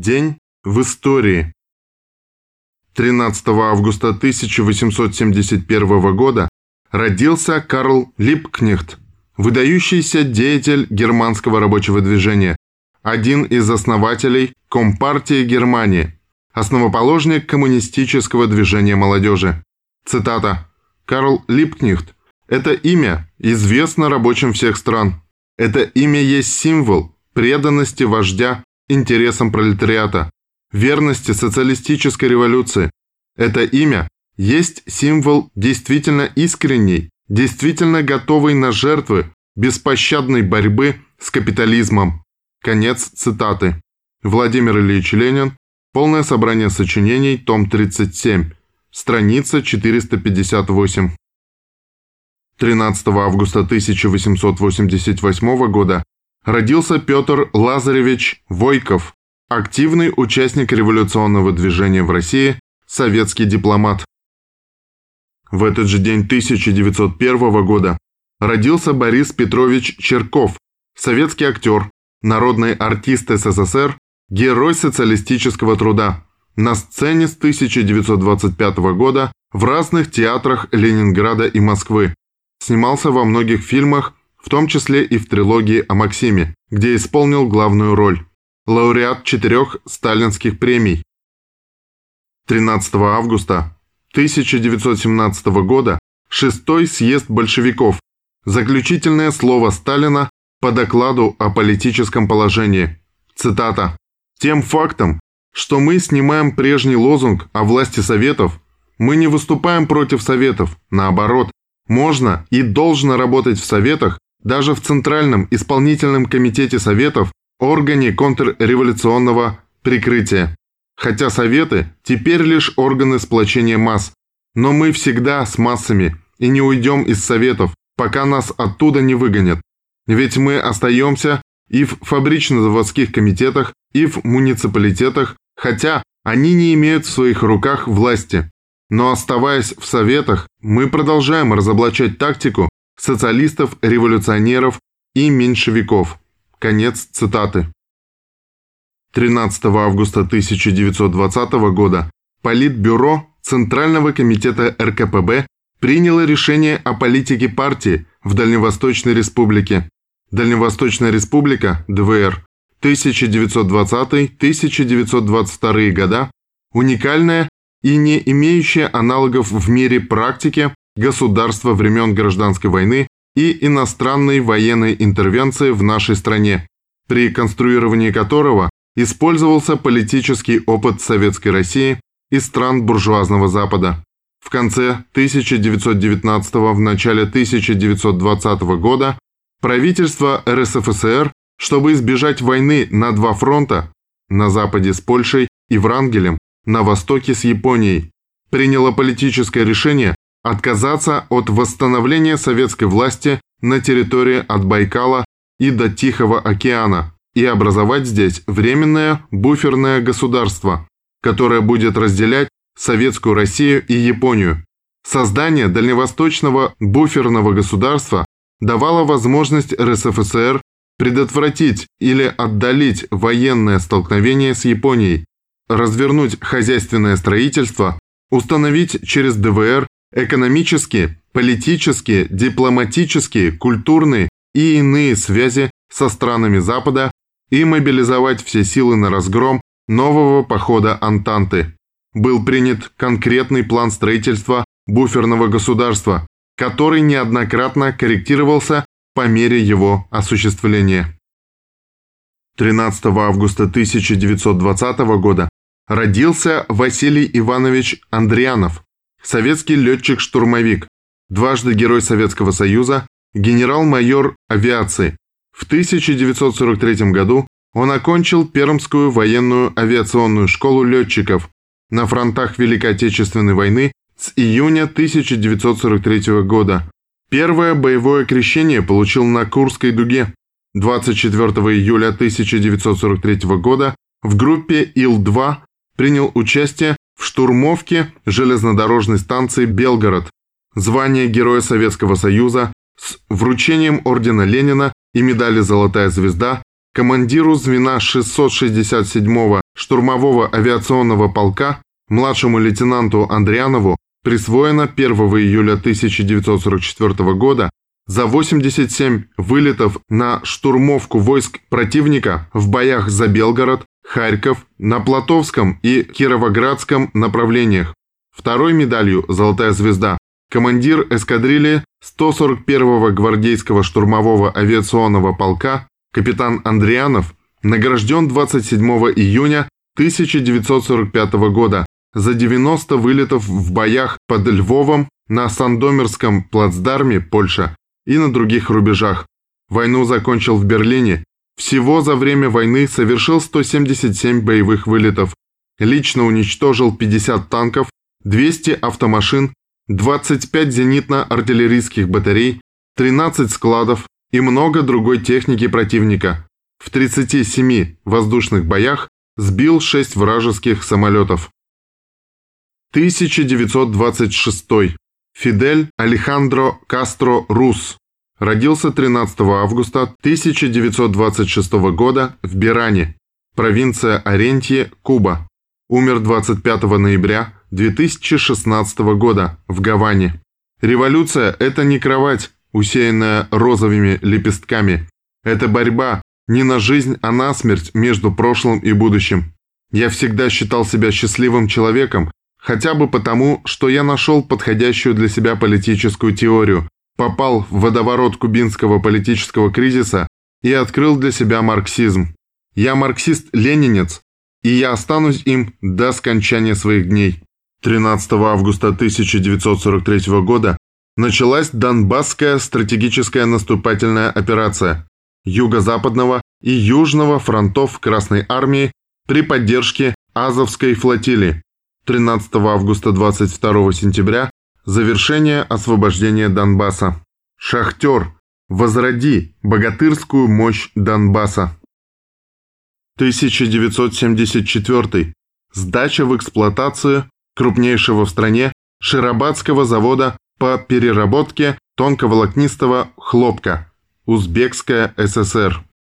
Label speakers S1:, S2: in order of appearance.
S1: День в истории. 13 августа 1871 года родился Карл Липкнехт, выдающийся деятель германского рабочего движения, один из основателей Компартии Германии, основоположник коммунистического движения молодежи. Цитата. Карл Липкнехт – это имя, известно рабочим всех стран. Это имя есть символ преданности вождя интересам пролетариата, верности социалистической революции. Это имя есть символ действительно искренней, действительно готовой на жертвы, беспощадной борьбы с капитализмом. Конец цитаты. Владимир Ильич Ленин. Полное собрание сочинений, том 37. Страница 458. 13 августа 1888 года родился Петр Лазаревич Войков, активный участник революционного движения в России, советский дипломат. В этот же день 1901 года родился Борис Петрович Черков, советский актер, народный артист СССР, герой социалистического труда. На сцене с 1925 года в разных театрах Ленинграда и Москвы. Снимался во многих фильмах в том числе и в трилогии о Максиме, где исполнил главную роль. Лауреат четырех сталинских премий. 13 августа 1917 года шестой съезд большевиков. Заключительное слово Сталина по докладу о политическом положении. Цитата. «Тем фактом, что мы снимаем прежний лозунг о власти Советов, мы не выступаем против Советов, наоборот, можно и должно работать в Советах даже в Центральном исполнительном комитете Советов, органе контрреволюционного прикрытия. Хотя Советы теперь лишь органы сплочения масс, но мы всегда с массами и не уйдем из Советов, пока нас оттуда не выгонят. Ведь мы остаемся и в фабрично-заводских комитетах, и в муниципалитетах, хотя они не имеют в своих руках власти. Но оставаясь в Советах, мы продолжаем разоблачать тактику, социалистов, революционеров и меньшевиков. Конец цитаты. 13 августа 1920 года Политбюро Центрального комитета РКПБ приняло решение о политике партии в Дальневосточной республике. Дальневосточная республика, ДВР, 1920-1922 года, уникальная и не имеющая аналогов в мире практики государства времен Гражданской войны и иностранной военной интервенции в нашей стране, при конструировании которого использовался политический опыт Советской России и стран буржуазного Запада. В конце 1919 в начале 1920 года правительство РСФСР, чтобы избежать войны на два фронта, на западе с Польшей и Врангелем, на востоке с Японией, приняло политическое решение отказаться от восстановления советской власти на территории от Байкала и до Тихого океана и образовать здесь временное буферное государство, которое будет разделять Советскую Россию и Японию. Создание дальневосточного буферного государства давало возможность РСФСР предотвратить или отдалить военное столкновение с Японией, развернуть хозяйственное строительство, установить через ДВР экономические, политические, дипломатические, культурные и иные связи со странами Запада и мобилизовать все силы на разгром нового похода Антанты. Был принят конкретный план строительства буферного государства, который неоднократно корректировался по мере его осуществления. 13 августа 1920 года родился Василий Иванович Андрианов, советский летчик-штурмовик, дважды Герой Советского Союза, генерал-майор авиации. В 1943 году он окончил Пермскую военную авиационную школу летчиков на фронтах Великой Отечественной войны с июня 1943 года. Первое боевое крещение получил на Курской дуге 24 июля 1943 года в группе Ил-2 принял участие штурмовке железнодорожной станции Белгород, звание Героя Советского Союза с вручением ордена Ленина и медали «Золотая звезда» командиру звена 667-го штурмового авиационного полка, младшему лейтенанту Андрианову, присвоено 1 июля 1944 года за 87 вылетов на штурмовку войск противника в боях за Белгород, Харьков, на Платовском и Кировоградском направлениях. Второй медалью «Золотая звезда» командир эскадрильи 141-го гвардейского штурмового авиационного полка капитан Андрианов награжден 27 июня 1945 года за 90 вылетов в боях под Львовом на Сандомирском плацдарме Польша и на других рубежах. Войну закончил в Берлине. Всего за время войны совершил 177 боевых вылетов. Лично уничтожил 50 танков, 200 автомашин, 25 зенитно-артиллерийских батарей, 13 складов и много другой техники противника. В 37 воздушных боях сбил 6 вражеских самолетов. 1926. Фидель Алехандро Кастро Рус. Родился 13 августа 1926 года в Биране, провинция Орентье, Куба. Умер 25 ноября 2016 года в Гаване. Революция – это не кровать, усеянная розовыми лепестками. Это борьба не на жизнь, а на смерть между прошлым и будущим. Я всегда считал себя счастливым человеком, хотя бы потому, что я нашел подходящую для себя политическую теорию, попал в водоворот кубинского политического кризиса и открыл для себя марксизм. Я марксист-ленинец, и я останусь им до скончания своих дней. 13 августа 1943 года началась Донбасская стратегическая наступательная операция Юго-Западного и Южного фронтов Красной Армии при поддержке Азовской флотилии 13 августа 22 сентября завершение освобождения Донбасса. Шахтер, возроди богатырскую мощь Донбасса. 1974. Сдача в эксплуатацию крупнейшего в стране Широбадского завода по переработке тонковолокнистого хлопка Узбекская ССР.